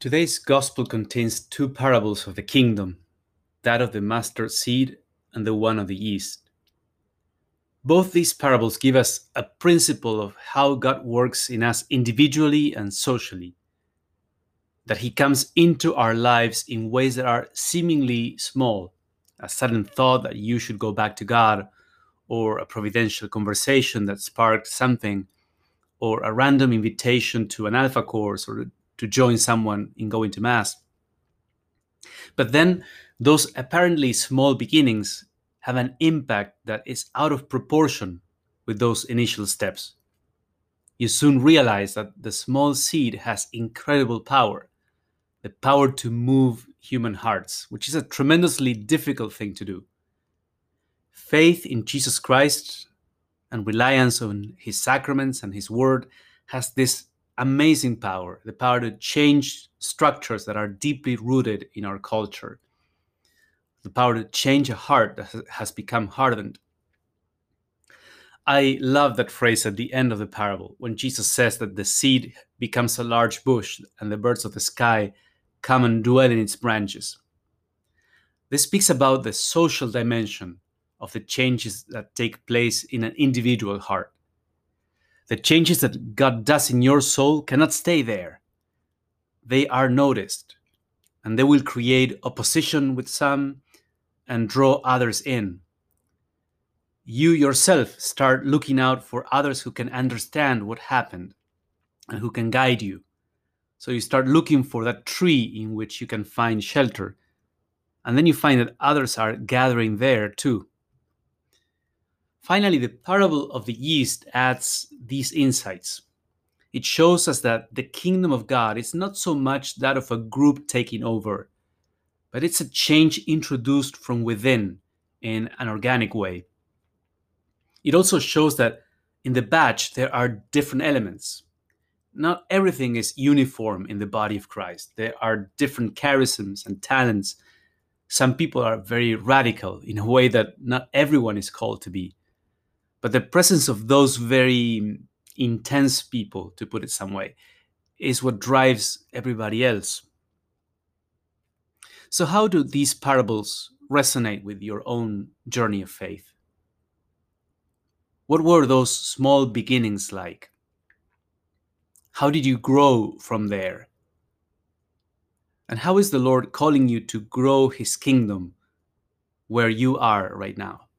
Today's gospel contains two parables of the kingdom that of the mustard seed and the one of the yeast. Both these parables give us a principle of how God works in us individually and socially. That He comes into our lives in ways that are seemingly small a sudden thought that you should go back to God, or a providential conversation that sparked something, or a random invitation to an alpha course or to join someone in going to Mass. But then those apparently small beginnings have an impact that is out of proportion with those initial steps. You soon realize that the small seed has incredible power the power to move human hearts, which is a tremendously difficult thing to do. Faith in Jesus Christ and reliance on his sacraments and his word has this amazing power the power to change structures that are deeply rooted in our culture, the power to change a heart that has become hardened. I love that phrase at the end of the parable when Jesus says that the seed becomes a large bush and the birds of the sky come and dwell in its branches. This speaks about the social dimension of the changes that take place in an individual heart. The changes that God does in your soul cannot stay there. They are noticed, and they will create opposition with some and draw others in. You yourself start looking out for others who can understand what happened and who can guide you. So you start looking for that tree in which you can find shelter. And then you find that others are gathering there too. Finally, the parable of the yeast adds these insights. It shows us that the kingdom of God is not so much that of a group taking over, but it's a change introduced from within in an organic way. It also shows that in the batch there are different elements not everything is uniform in the body of Christ. There are different charisms and talents. Some people are very radical in a way that not everyone is called to be. But the presence of those very intense people, to put it some way, is what drives everybody else. So, how do these parables resonate with your own journey of faith? What were those small beginnings like? How did you grow from there? And how is the Lord calling you to grow his kingdom where you are right now?